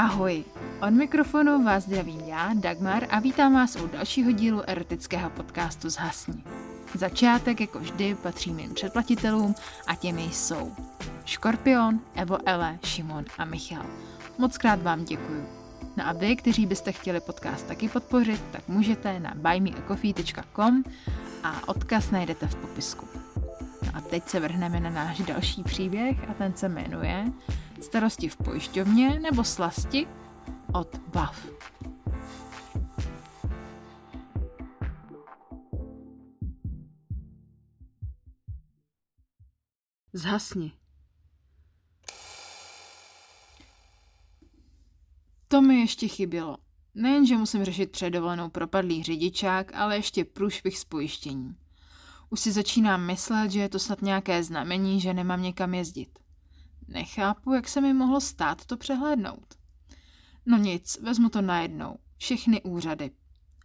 Ahoj, od mikrofonu vás zdravím já, Dagmar, a vítám vás u dalšího dílu erotického podcastu Zhasni. Začátek, jako vždy, patří mým předplatitelům a těmi jsou Škorpion, Evo Ele, Šimon a Michal. Moc krát vám děkuju. No a vy, kteří byste chtěli podcast taky podpořit, tak můžete na buymeacoffee.com a odkaz najdete v popisku. No a teď se vrhneme na náš další příběh a ten se jmenuje Starosti v pojišťovně nebo slasti od BAF. Zhasni. To mi ještě chybělo. Nejen, že musím řešit předovolenou propadlý řidičák, ale ještě průšvih s pojištěním. Už si začínám myslet, že je to snad nějaké znamení, že nemám někam jezdit. Nechápu, jak se mi mohlo stát to přehlédnout. No nic, vezmu to najednou. Všechny úřady.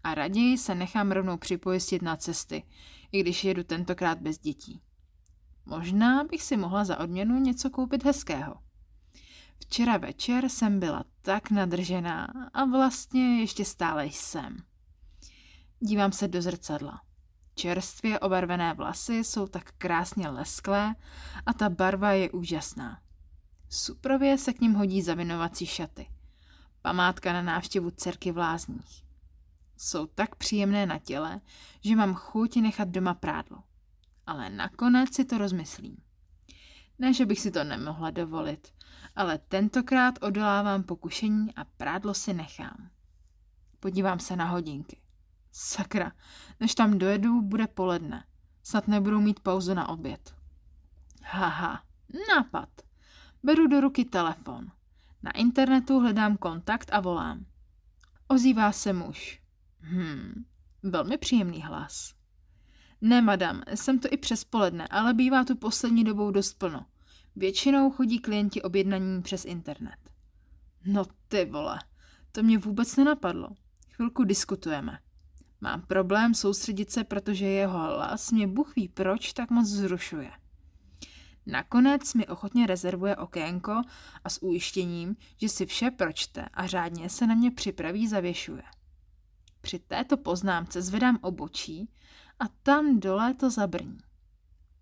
A raději se nechám rovnou připojistit na cesty, i když jedu tentokrát bez dětí. Možná bych si mohla za odměnu něco koupit hezkého. Včera večer jsem byla tak nadržená a vlastně ještě stále jsem. Dívám se do zrcadla. Čerstvě obarvené vlasy jsou tak krásně lesklé a ta barva je úžasná. Suprově se k ním hodí zavinovací šaty. Památka na návštěvu dcerky v lázních. Jsou tak příjemné na těle, že mám chuť nechat doma prádlo. Ale nakonec si to rozmyslím. Ne, že bych si to nemohla dovolit, ale tentokrát odolávám pokušení a prádlo si nechám. Podívám se na hodinky. Sakra, než tam dojedu, bude poledne. Snad nebudu mít pauzu na oběd. Haha, nápad. Beru do ruky telefon. Na internetu hledám kontakt a volám. Ozývá se muž. Hmm, velmi příjemný hlas. Ne, madam, jsem to i přes poledne, ale bývá tu poslední dobou dost plno. Většinou chodí klienti objednaní přes internet. No ty vole, to mě vůbec nenapadlo. Chvilku diskutujeme. Mám problém soustředit se, protože jeho hlas mě Bůh ví proč tak moc zrušuje. Nakonec mi ochotně rezervuje okénko a s ujištěním, že si vše pročte a řádně se na mě připraví zavěšuje. Při této poznámce zvedám obočí a tam dole to zabrní.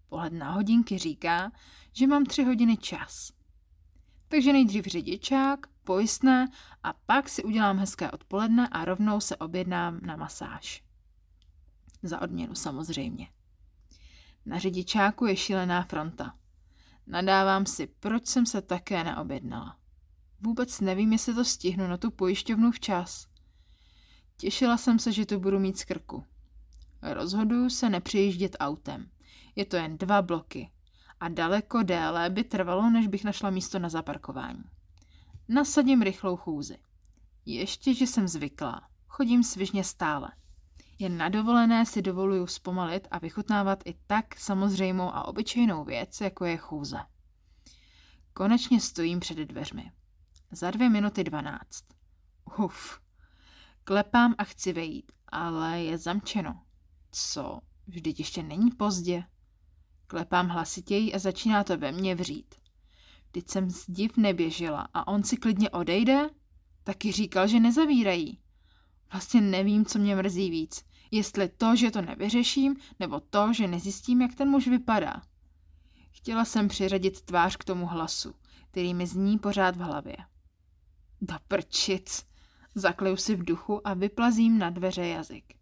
Pohled na hodinky říká, že mám tři hodiny čas. Takže nejdřív řidičák, pojistné a pak si udělám hezké odpoledne a rovnou se objednám na masáž. Za odměnu samozřejmě. Na řidičáku je šílená fronta. Nadávám si, proč jsem se také neobjednala. Vůbec nevím, jestli to stihnu na tu pojišťovnu včas. Těšila jsem se, že to budu mít z krku. Rozhoduju se nepřejiždět autem. Je to jen dva bloky. A daleko déle by trvalo, než bych našla místo na zaparkování. Nasadím rychlou chůzi. Ještě, že jsem zvyklá. Chodím svižně stále. Jen na dovolené si dovoluju zpomalit a vychutnávat i tak samozřejmou a obyčejnou věc, jako je chůze. Konečně stojím před dveřmi. Za dvě minuty dvanáct. Uf. Klepám a chci vejít, ale je zamčeno. Co? Vždyť ještě není pozdě. Klepám hlasitěji a začíná to ve mně vřít. Teď jsem z div neběžela a on si klidně odejde? Taky říkal, že nezavírají. Vlastně nevím, co mě mrzí víc. Jestli to, že to nevyřeším, nebo to, že nezjistím, jak ten muž vypadá. Chtěla jsem přiřadit tvář k tomu hlasu, který mi zní pořád v hlavě. Da prčic. Zakleju si v duchu a vyplazím na dveře jazyk.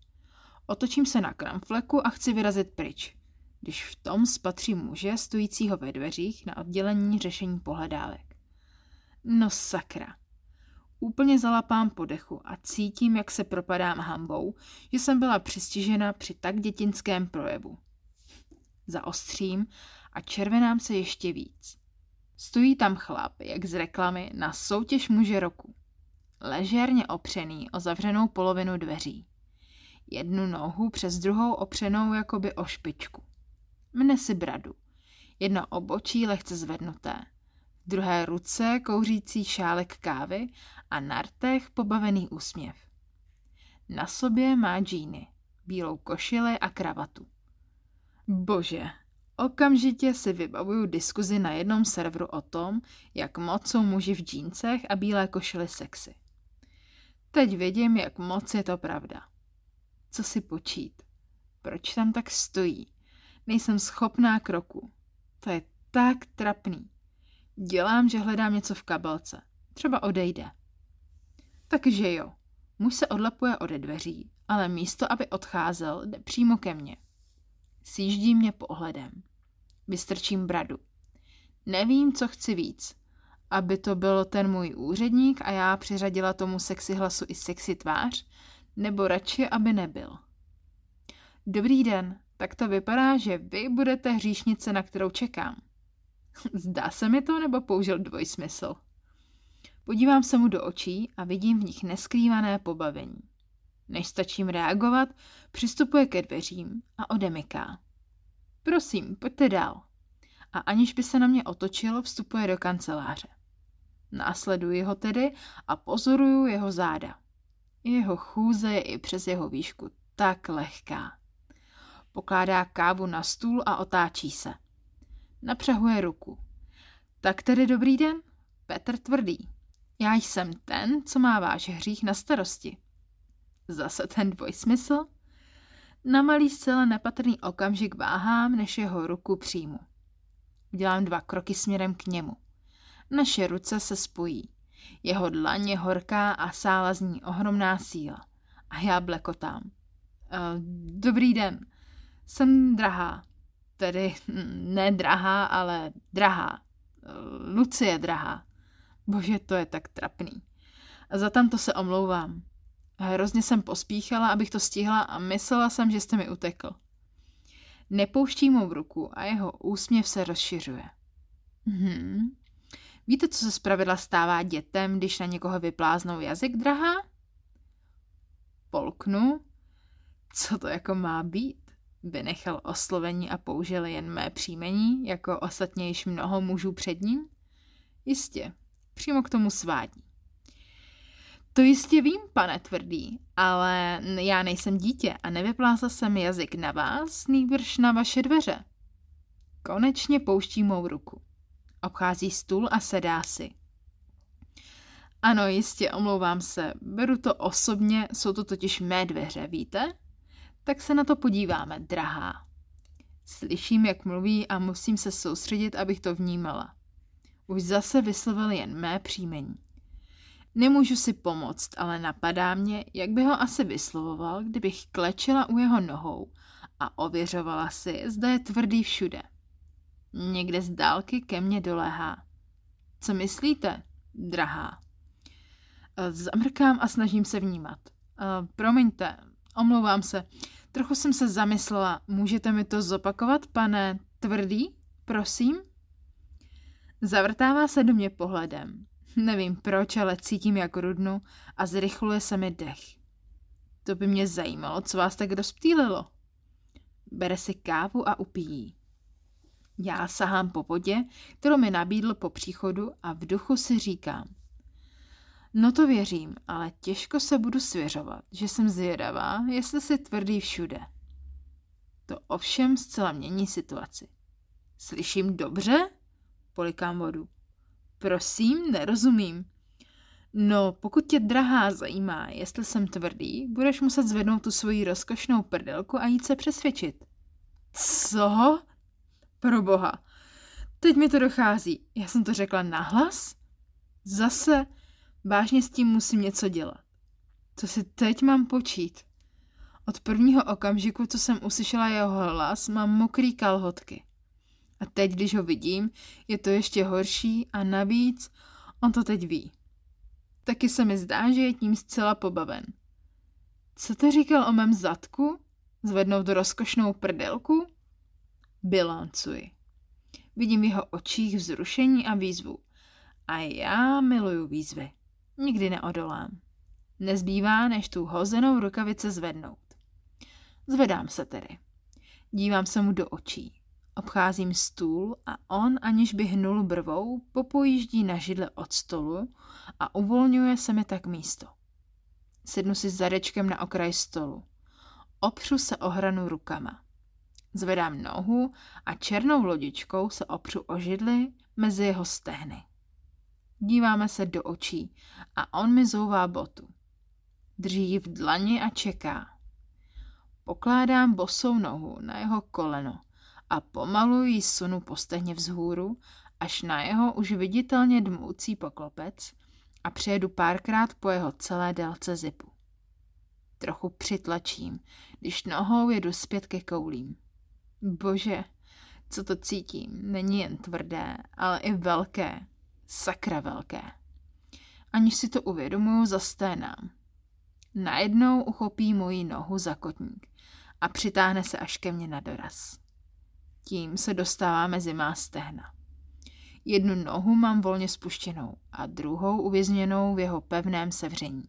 Otočím se na kramfleku a chci vyrazit pryč, když v tom spatřím muže stojícího ve dveřích na oddělení řešení pohledávek. No sakra. Úplně zalapám po dechu a cítím, jak se propadám hambou, že jsem byla přistižena při tak dětinském projevu. Zaostřím a červenám se ještě víc. Stojí tam chlap, jak z reklamy, na soutěž muže roku. Ležérně opřený o zavřenou polovinu dveří. Jednu nohu přes druhou opřenou jakoby o špičku. Mne si bradu. Jedno obočí lehce zvednuté v druhé ruce kouřící šálek kávy a na rtech pobavený úsměv. Na sobě má džíny, bílou košili a kravatu. Bože, Okamžitě si vybavuju diskuzi na jednom serveru o tom, jak moc jsou muži v džíncech a bílé košily sexy. Teď vidím, jak moc je to pravda. Co si počít? Proč tam tak stojí? Nejsem schopná kroku. To je tak trapný. Dělám, že hledám něco v kabelce. Třeba odejde. Takže jo, muž se odlepuje ode dveří, ale místo, aby odcházel, jde přímo ke mně. Sjíždí mě pohledem. Vystrčím bradu. Nevím, co chci víc. Aby to byl ten můj úředník a já přiřadila tomu sexy hlasu i sexy tvář, nebo radši, aby nebyl. Dobrý den, tak to vypadá, že vy budete hříšnice, na kterou čekám. Zdá se mi to, nebo použil dvojsmysl? Podívám se mu do očí a vidím v nich neskrývané pobavení. Než stačím reagovat, přistupuje ke dveřím a odemyká. Prosím, pojďte dál. A aniž by se na mě otočil, vstupuje do kanceláře. Následuji ho tedy a pozoruju jeho záda. Jeho chůze je i přes jeho výšku tak lehká. Pokládá kávu na stůl a otáčí se. Napřehuje ruku. Tak tedy dobrý den, Petr Tvrdý. Já jsem ten, co má váš hřích na starosti. Zase ten dvojsmysl? Na malý zcela nepatrný okamžik váhám, než jeho ruku přijmu. Udělám dva kroky směrem k němu. Naše ruce se spojí. Jeho dlaň je horká a sála z ní ohromná síla. A já blekotám. Uh, dobrý den. Jsem drahá. Tedy ne drahá, ale drahá. Uh, Lucie drahá. Bože, to je tak trapný. A za tamto se omlouvám. Hrozně jsem pospíchala, abych to stihla a myslela jsem, že jste mi utekl. Nepouští mu v ruku a jeho úsměv se rozšiřuje. Hmm. Víte, co se zpravidla stává dětem, když na někoho vypláznou jazyk, drahá? Polknu. Co to jako má být? Vynechal oslovení a použil jen mé příjmení, jako ostatně již mnoho mužů před ním? Jistě, přímo k tomu svádí. To jistě vím, pane tvrdý, ale já nejsem dítě a nevyplásla jsem jazyk na vás, nýbrž na vaše dveře. Konečně pouští mou ruku. Obchází stůl a sedá si. Ano, jistě, omlouvám se. Beru to osobně, jsou to totiž mé dveře, víte? Tak se na to podíváme, drahá. Slyším, jak mluví a musím se soustředit, abych to vnímala. Už zase vyslovil jen mé příjmení. Nemůžu si pomoct, ale napadá mě, jak by ho asi vyslovoval, kdybych klečela u jeho nohou a ověřovala si, zda je tvrdý všude. Někde z dálky ke mně doléhá. Co myslíte, drahá? Zamrkám a snažím se vnímat. Promiňte, omlouvám se. Trochu jsem se zamyslela. Můžete mi to zopakovat, pane tvrdý? Prosím? Zavrtává se do mě pohledem. Nevím proč, ale cítím jak rudnu a zrychluje se mi dech. To by mě zajímalo, co vás tak rozptýlilo. Bere si kávu a upíjí. Já sahám po vodě, kterou mi nabídl po příchodu a v duchu si říkám. No to věřím, ale těžko se budu svěřovat, že jsem zvědavá, jestli si tvrdý všude. To ovšem zcela mění situaci. Slyším dobře? Polikám vodu. Prosím, nerozumím. No, pokud tě drahá zajímá, jestli jsem tvrdý, budeš muset zvednout tu svoji rozkošnou prdelku a jít se přesvědčit. Co? Pro boha. Teď mi to dochází. Já jsem to řekla nahlas? Zase? Vážně s tím musím něco dělat. Co si teď mám počít? Od prvního okamžiku, co jsem uslyšela jeho hlas, mám mokrý kalhotky. A teď, když ho vidím, je to ještě horší a navíc on to teď ví. Taky se mi zdá, že je tím zcela pobaven. Co to říkal o mém zadku? Zvednout rozkošnou prdelku? Bilancuji. Vidím v jeho očích vzrušení a výzvu. A já miluju výzvy. Nikdy neodolám. Nezbývá, než tu hozenou rukavice zvednout. Zvedám se tedy. Dívám se mu do očí. Obcházím stůl a on, aniž by hnul brvou, popojíždí na židle od stolu a uvolňuje se mi tak místo. Sednu si zadečkem na okraj stolu. Opřu se o hranu rukama. Zvedám nohu a černou lodičkou se opřu o židli mezi jeho stehny. Díváme se do očí a on mi zouvá botu. Drží ji v dlani a čeká. Pokládám bosou nohu na jeho koleno a pomalu ji sunu po stehně vzhůru až na jeho už viditelně dmoucí poklopec a přejedu párkrát po jeho celé délce zipu. Trochu přitlačím, když nohou jedu zpět ke koulím. Bože, co to cítím, není jen tvrdé, ale i velké, sakra velké. Aniž si to uvědomuju, zasténám. Najednou uchopí moji nohu za kotník a přitáhne se až ke mně na doraz. Tím se dostává mezi má stehna. Jednu nohu mám volně spuštěnou a druhou uvězněnou v jeho pevném sevření.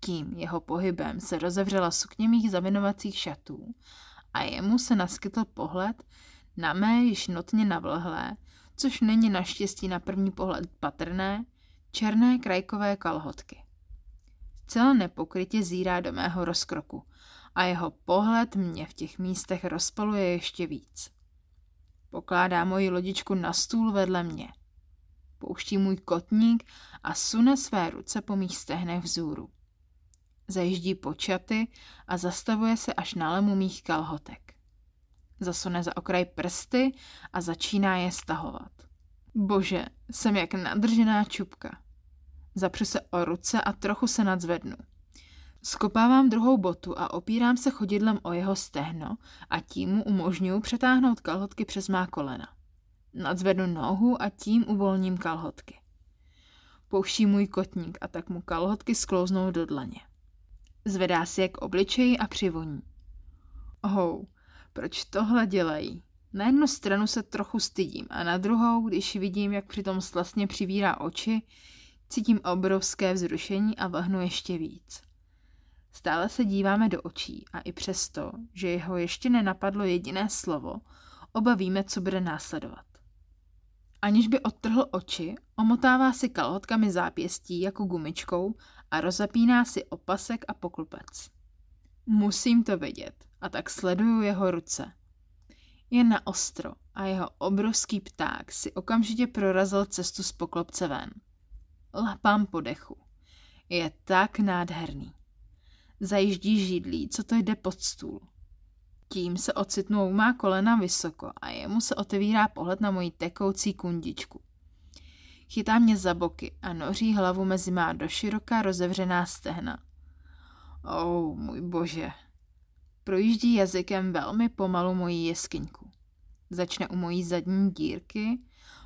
Tím jeho pohybem se rozevřela sukně mých zavinovacích šatů a jemu se naskytl pohled na mé již notně navlhlé, což není naštěstí na první pohled patrné, černé krajkové kalhotky. Celé nepokrytě zírá do mého rozkroku a jeho pohled mě v těch místech rozpaluje ještě víc. Pokládá moji lodičku na stůl vedle mě. Pouští můj kotník a sune své ruce po mých stehnech vzůru. Zajíždí počaty a zastavuje se až na lemu mých kalhotek. Zasune za okraj prsty a začíná je stahovat. Bože, jsem jak nadržená čupka. Zapřu se o ruce a trochu se nadzvednu. Skopávám druhou botu a opírám se chodidlem o jeho stehno a tím mu umožňuji přetáhnout kalhotky přes má kolena. Nadzvednu nohu a tím uvolním kalhotky. Pouští můj kotník a tak mu kalhotky sklouznou do dlaně. Zvedá si je k obličeji a přivoní. Ohou, proč tohle dělají? Na jednu stranu se trochu stydím a na druhou, když vidím, jak přitom slastně přivírá oči, cítím obrovské vzrušení a vahnu ještě víc. Stále se díváme do očí a i přesto, že jeho ještě nenapadlo jediné slovo, oba víme, co bude následovat. Aniž by odtrhl oči, omotává si kalhotkami zápěstí jako gumičkou a rozapíná si opasek a poklupec. Musím to vědět a tak sleduju jeho ruce. Je na ostro a jeho obrovský pták si okamžitě prorazil cestu z poklopce ven. Lapám po dechu. Je tak nádherný. Zajíždí židlí, co to jde pod stůl. Tím se ocitnou má kolena vysoko a jemu se otevírá pohled na moji tekoucí kundičku. Chytá mě za boky a noří hlavu mezi má doširoká rozevřená stehna. Oh, můj bože. Projíždí jazykem velmi pomalu moji jeskyňku. Začne u mojí zadní dírky,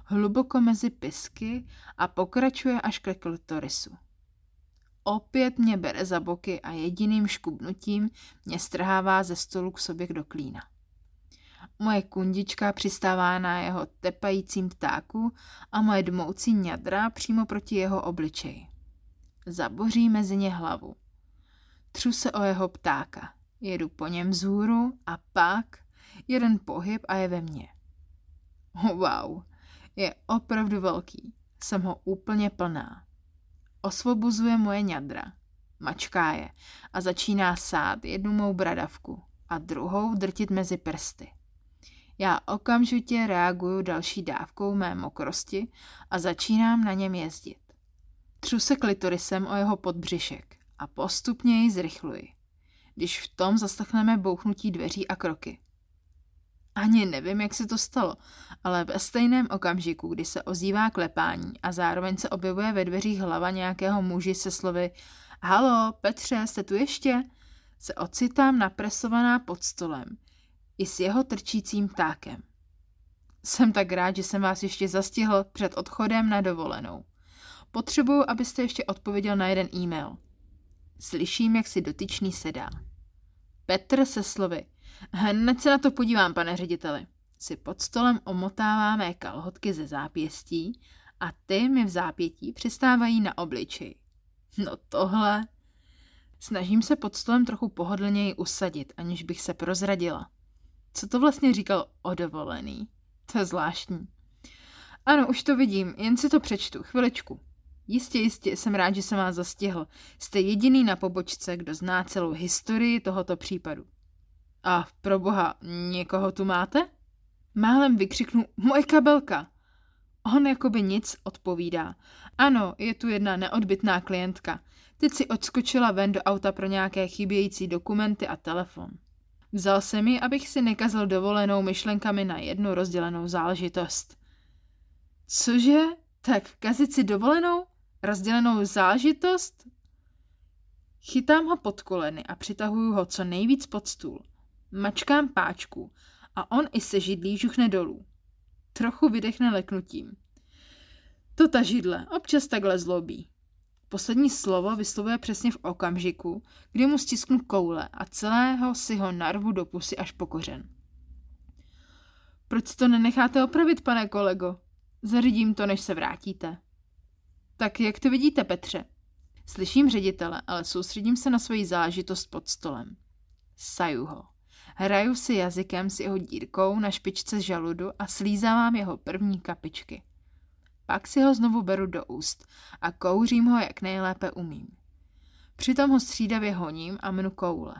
hluboko mezi pisky a pokračuje až ke klitorisu. Opět mě bere za boky a jediným škubnutím mě strhává ze stolu k sobě do klína. Moje kundička přistává na jeho tepajícím ptáku a moje dmoucí ňadra přímo proti jeho obličeji. Zaboří mezi ně hlavu. Třu se o jeho ptáka. Jedu po něm vzhůru a pak jeden pohyb a je ve mně. Wow, je opravdu velký. Jsem ho úplně plná. Osvobozuje moje ňadra. Mačká je a začíná sát jednu mou bradavku a druhou drtit mezi prsty. Já okamžitě reaguju další dávkou mé mokrosti a začínám na něm jezdit. Třu se klitorisem o jeho podbřišek a postupně ji zrychluji, když v tom zaslechneme bouchnutí dveří a kroky. Ani nevím, jak se to stalo, ale ve stejném okamžiku, kdy se ozývá klepání a zároveň se objevuje ve dveřích hlava nějakého muži se slovy Halo, Petře, jste tu ještě? Se ocitám napresovaná pod stolem i s jeho trčícím ptákem. Jsem tak rád, že jsem vás ještě zastihl před odchodem na dovolenou. Potřebuju, abyste ještě odpověděl na jeden e-mail. Slyším, jak si dotyčný sedá. Petr se slovy. Hned se na to podívám, pane řediteli. Si pod stolem omotává mé kalhotky ze zápěstí a ty mi v zápětí přistávají na obličej. No tohle... Snažím se pod stolem trochu pohodlněji usadit, aniž bych se prozradila. Co to vlastně říkal o dovolený? To je zvláštní. Ano, už to vidím, jen si to přečtu, chviličku. Jistě, jistě, jsem rád, že jsem vás zastihl. Jste jediný na pobočce, kdo zná celou historii tohoto případu. A pro boha, někoho tu máte? Málem vykřiknu, moje kabelka. On jakoby nic odpovídá. Ano, je tu jedna neodbitná klientka. Teď si odskočila ven do auta pro nějaké chybějící dokumenty a telefon. Vzal se mi, abych si nekazil dovolenou myšlenkami na jednu rozdělenou záležitost. Cože? Tak kazit si dovolenou? Rozdělenou záležitost? Chytám ho pod koleny a přitahuju ho co nejvíc pod stůl. Mačkám páčku a on i se židlí žuchne dolů. Trochu vydechne leknutím. To ta židle občas takhle zlobí. Poslední slovo vyslovuje přesně v okamžiku, kdy mu stisknu koule a celého si ho narvu do pusy až po kořen. Proč to nenecháte opravit, pane kolego? Zařídím to, než se vrátíte. Tak jak to vidíte, Petře? Slyším ředitele, ale soustředím se na svoji zážitost pod stolem. Saju ho. Hraju si jazykem s jeho dírkou na špičce žaludu a slízávám jeho první kapičky. Pak si ho znovu beru do úst a kouřím ho, jak nejlépe umím. Přitom ho střídavě honím a mnu koule.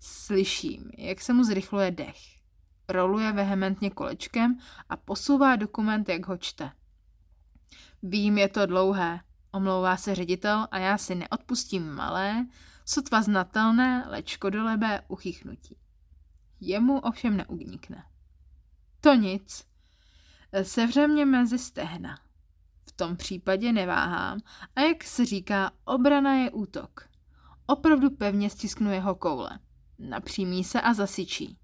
Slyším, jak se mu zrychluje dech. Roluje vehementně kolečkem a posouvá dokument, jak ho čte. Vím, je to dlouhé, omlouvá se ředitel a já si neodpustím malé, sotva znatelné, leč škodolebé uchychnutí. Jemu ovšem neunikne. To nic. Sevře mě mezi stehna. V tom případě neváhám a jak se říká, obrana je útok. Opravdu pevně stisknu jeho koule. Napřímí se a zasyčí.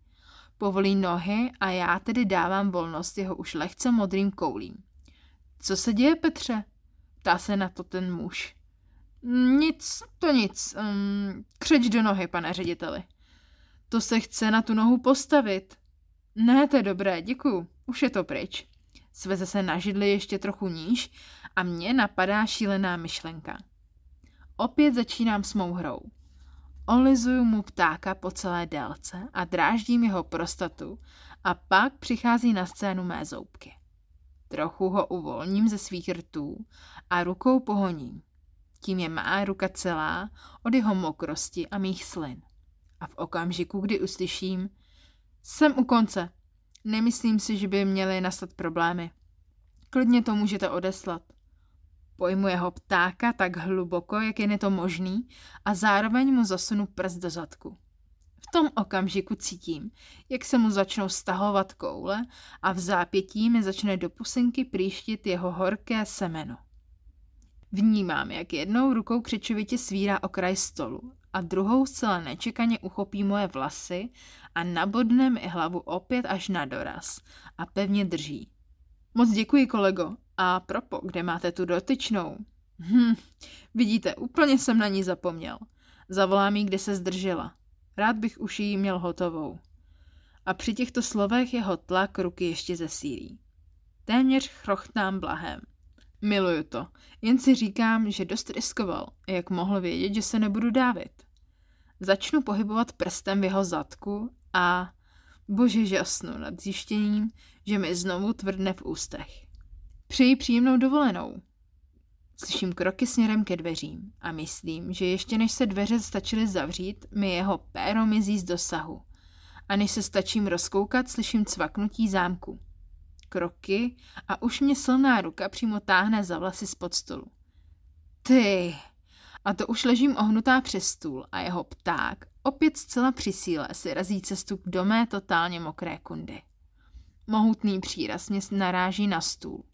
Povolí nohy a já tedy dávám volnost jeho už lehce modrým koulím. Co se děje, Petře? Ptá se na to ten muž. Nic, to nic. Um, křeč do nohy, pane řediteli. To se chce na tu nohu postavit. Ne, to je dobré, děkuju. Už je to pryč. Sveze se na židli ještě trochu níž a mě napadá šílená myšlenka. Opět začínám s mou hrou. Olizuju mu ptáka po celé délce a dráždím jeho prostatu a pak přichází na scénu mé zoubky. Trochu ho uvolním ze svých rtů a rukou pohoním. Tím je má ruka celá od jeho mokrosti a mých slin. A v okamžiku, kdy uslyším, jsem u konce, nemyslím si, že by měly nastat problémy. Klidně to můžete odeslat. Pojmu jeho ptáka tak hluboko, jak je to možný a zároveň mu zasunu prst do zadku. Tom okamžiku cítím, jak se mu začnou stahovat koule a v zápětí mi začne do pusinky příštit jeho horké semeno. Vnímám, jak jednou rukou křičovitě svírá okraj stolu a druhou zcela nečekaně uchopí moje vlasy a nabodne mi hlavu opět až na doraz a pevně drží. Moc děkuji, kolego. A propo, kde máte tu dotyčnou? Hm, vidíte, úplně jsem na ní zapomněl. Zavolám jí, kde se zdržela. Rád bych už ji měl hotovou. A při těchto slovech jeho tlak ruky ještě zesílí. Téměř chrochtám blahem. Miluju to. Jen si říkám, že dost riskoval, jak mohl vědět, že se nebudu dávit. Začnu pohybovat prstem v jeho zadku a bože žasnu nad zjištěním, že mi znovu tvrdne v ústech. Přeji příjemnou dovolenou. Slyším kroky směrem ke dveřím a myslím, že ještě než se dveře stačily zavřít, mi jeho péro mizí z dosahu. A než se stačím rozkoukat, slyším cvaknutí zámku. Kroky a už mě silná ruka přímo táhne za vlasy spod stolu. Ty! A to už ležím ohnutá přes stůl a jeho pták opět zcela při síle si razí cestu do mé totálně mokré kundy. Mohutný příraz mě naráží na stůl.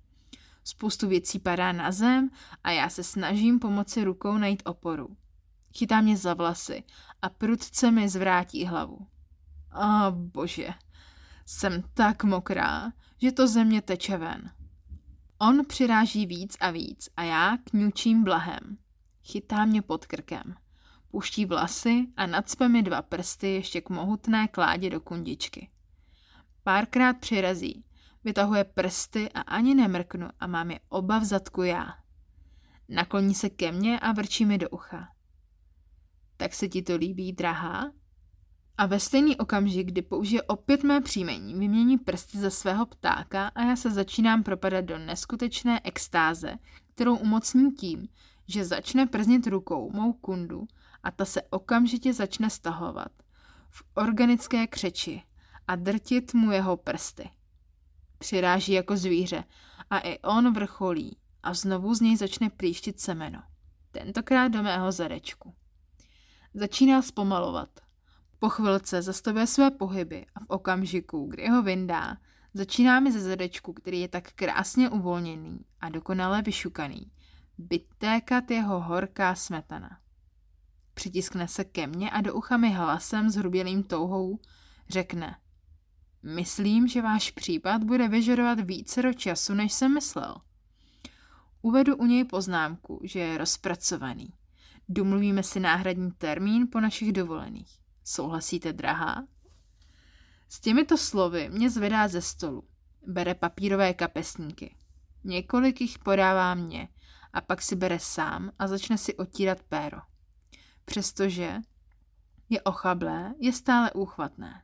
Spoustu věcí padá na zem a já se snažím pomoci rukou najít oporu. Chytá mě za vlasy a prudce mi zvrátí hlavu. A oh, bože, jsem tak mokrá, že to země teče ven. On přiráží víc a víc a já kňučím blahem. Chytá mě pod krkem. Puští vlasy a nadspe mi dva prsty ještě k mohutné kládě do kundičky. Párkrát přirazí, vytahuje prsty a ani nemrknu a mám je oba v zadku já. Nakloní se ke mně a vrčí mi do ucha. Tak se ti to líbí, drahá? A ve stejný okamžik, kdy použije opět mé příjmení, vymění prsty ze svého ptáka a já se začínám propadat do neskutečné extáze, kterou umocní tím, že začne prznit rukou mou kundu a ta se okamžitě začne stahovat. v organické křeči a drtit mu jeho prsty. Přiráží jako zvíře a i on vrcholí a znovu z něj začne příštit semeno. Tentokrát do mého zadečku. Začíná zpomalovat. Po chvilce zastavuje své pohyby a v okamžiku, kdy ho vyndá, začínáme ze zadečku, který je tak krásně uvolněný a dokonale vyšukaný, vytékat jeho horká smetana. Přitiskne se ke mně a do ucha mi hlasem s hrubělým touhou řekne Myslím, že váš případ bude vyžadovat více do času, než jsem myslel. Uvedu u něj poznámku, že je rozpracovaný. Domluvíme si náhradní termín po našich dovolených. Souhlasíte, drahá? S těmito slovy mě zvedá ze stolu. Bere papírové kapesníky. Několik jich podává mně a pak si bere sám a začne si otírat péro. Přestože je ochablé, je stále úchvatné.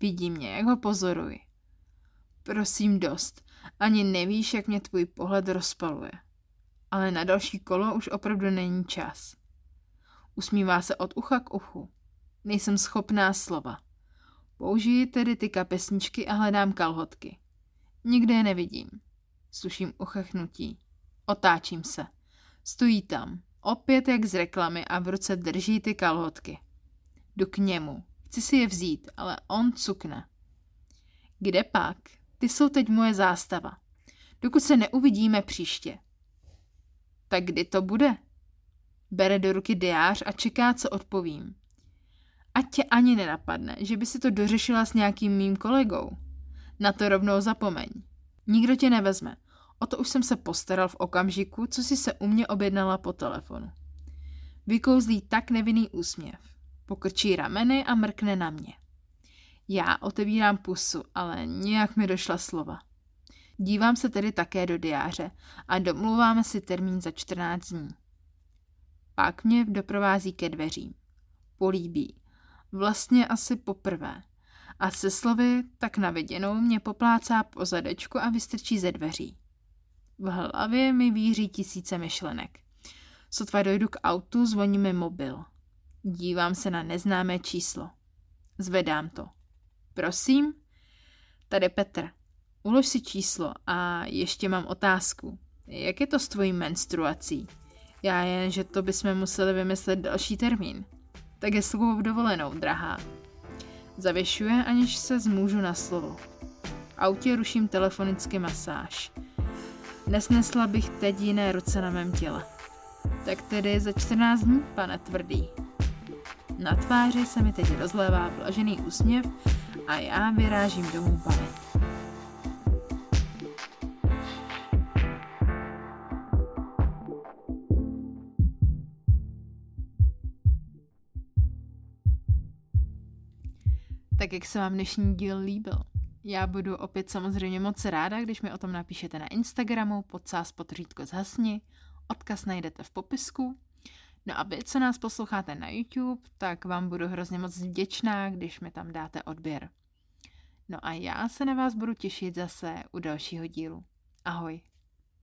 Vidí mě, jak ho pozoruji. Prosím dost, ani nevíš, jak mě tvůj pohled rozpaluje. Ale na další kolo už opravdu není čas. Usmívá se od ucha k uchu. Nejsem schopná slova. Použiji tedy ty kapesničky a hledám kalhotky. Nikde je nevidím. Sluším uchechnutí. Otáčím se. Stojí tam, opět jak z reklamy a v ruce drží ty kalhotky. Jdu k němu. Chci si je vzít, ale on cukne. Kde pak? Ty jsou teď moje zástava. Dokud se neuvidíme příště. Tak kdy to bude? Bere do ruky diář a čeká, co odpovím. Ať tě ani nenapadne, že by si to dořešila s nějakým mým kolegou. Na to rovnou zapomeň. Nikdo tě nevezme. O to už jsem se postaral v okamžiku, co si se u mě objednala po telefonu. Vykouzlí tak nevinný úsměv. Pokrčí rameny a mrkne na mě. Já otevírám pusu, ale nějak mi došla slova. Dívám se tedy také do diáře a domluváme si termín za 14 dní. Pak mě doprovází ke dveřím. Políbí. Vlastně asi poprvé. A se slovy tak na viděnou mě poplácá po zadečku a vystrčí ze dveří. V hlavě mi víří tisíce myšlenek. Sotva dojdu k autu, zvoní mi mobil. Dívám se na neznámé číslo. Zvedám to. Prosím? Tady Petr. Ulož si číslo a ještě mám otázku. Jak je to s tvojí menstruací? Já jen, že to bychom museli vymyslet další termín. Tak je slovo dovolenou, drahá. Zavěšuje, aniž se zmůžu na slovo. V autě ruším telefonicky masáž. Nesnesla bych teď jiné ruce na mém těle. Tak tedy za 14 dní, pane tvrdý. Na tváři se mi teď rozlévá blažený úsměv a já vyrážím domů bavit. Tak jak se vám dnešní díl líbil? Já budu opět samozřejmě moc ráda, když mi o tom napíšete na Instagramu podsás potřítko zhasni. Odkaz najdete v popisku. No a vy, co nás posloucháte na YouTube, tak vám budu hrozně moc vděčná, když mi tam dáte odběr. No a já se na vás budu těšit zase u dalšího dílu. Ahoj.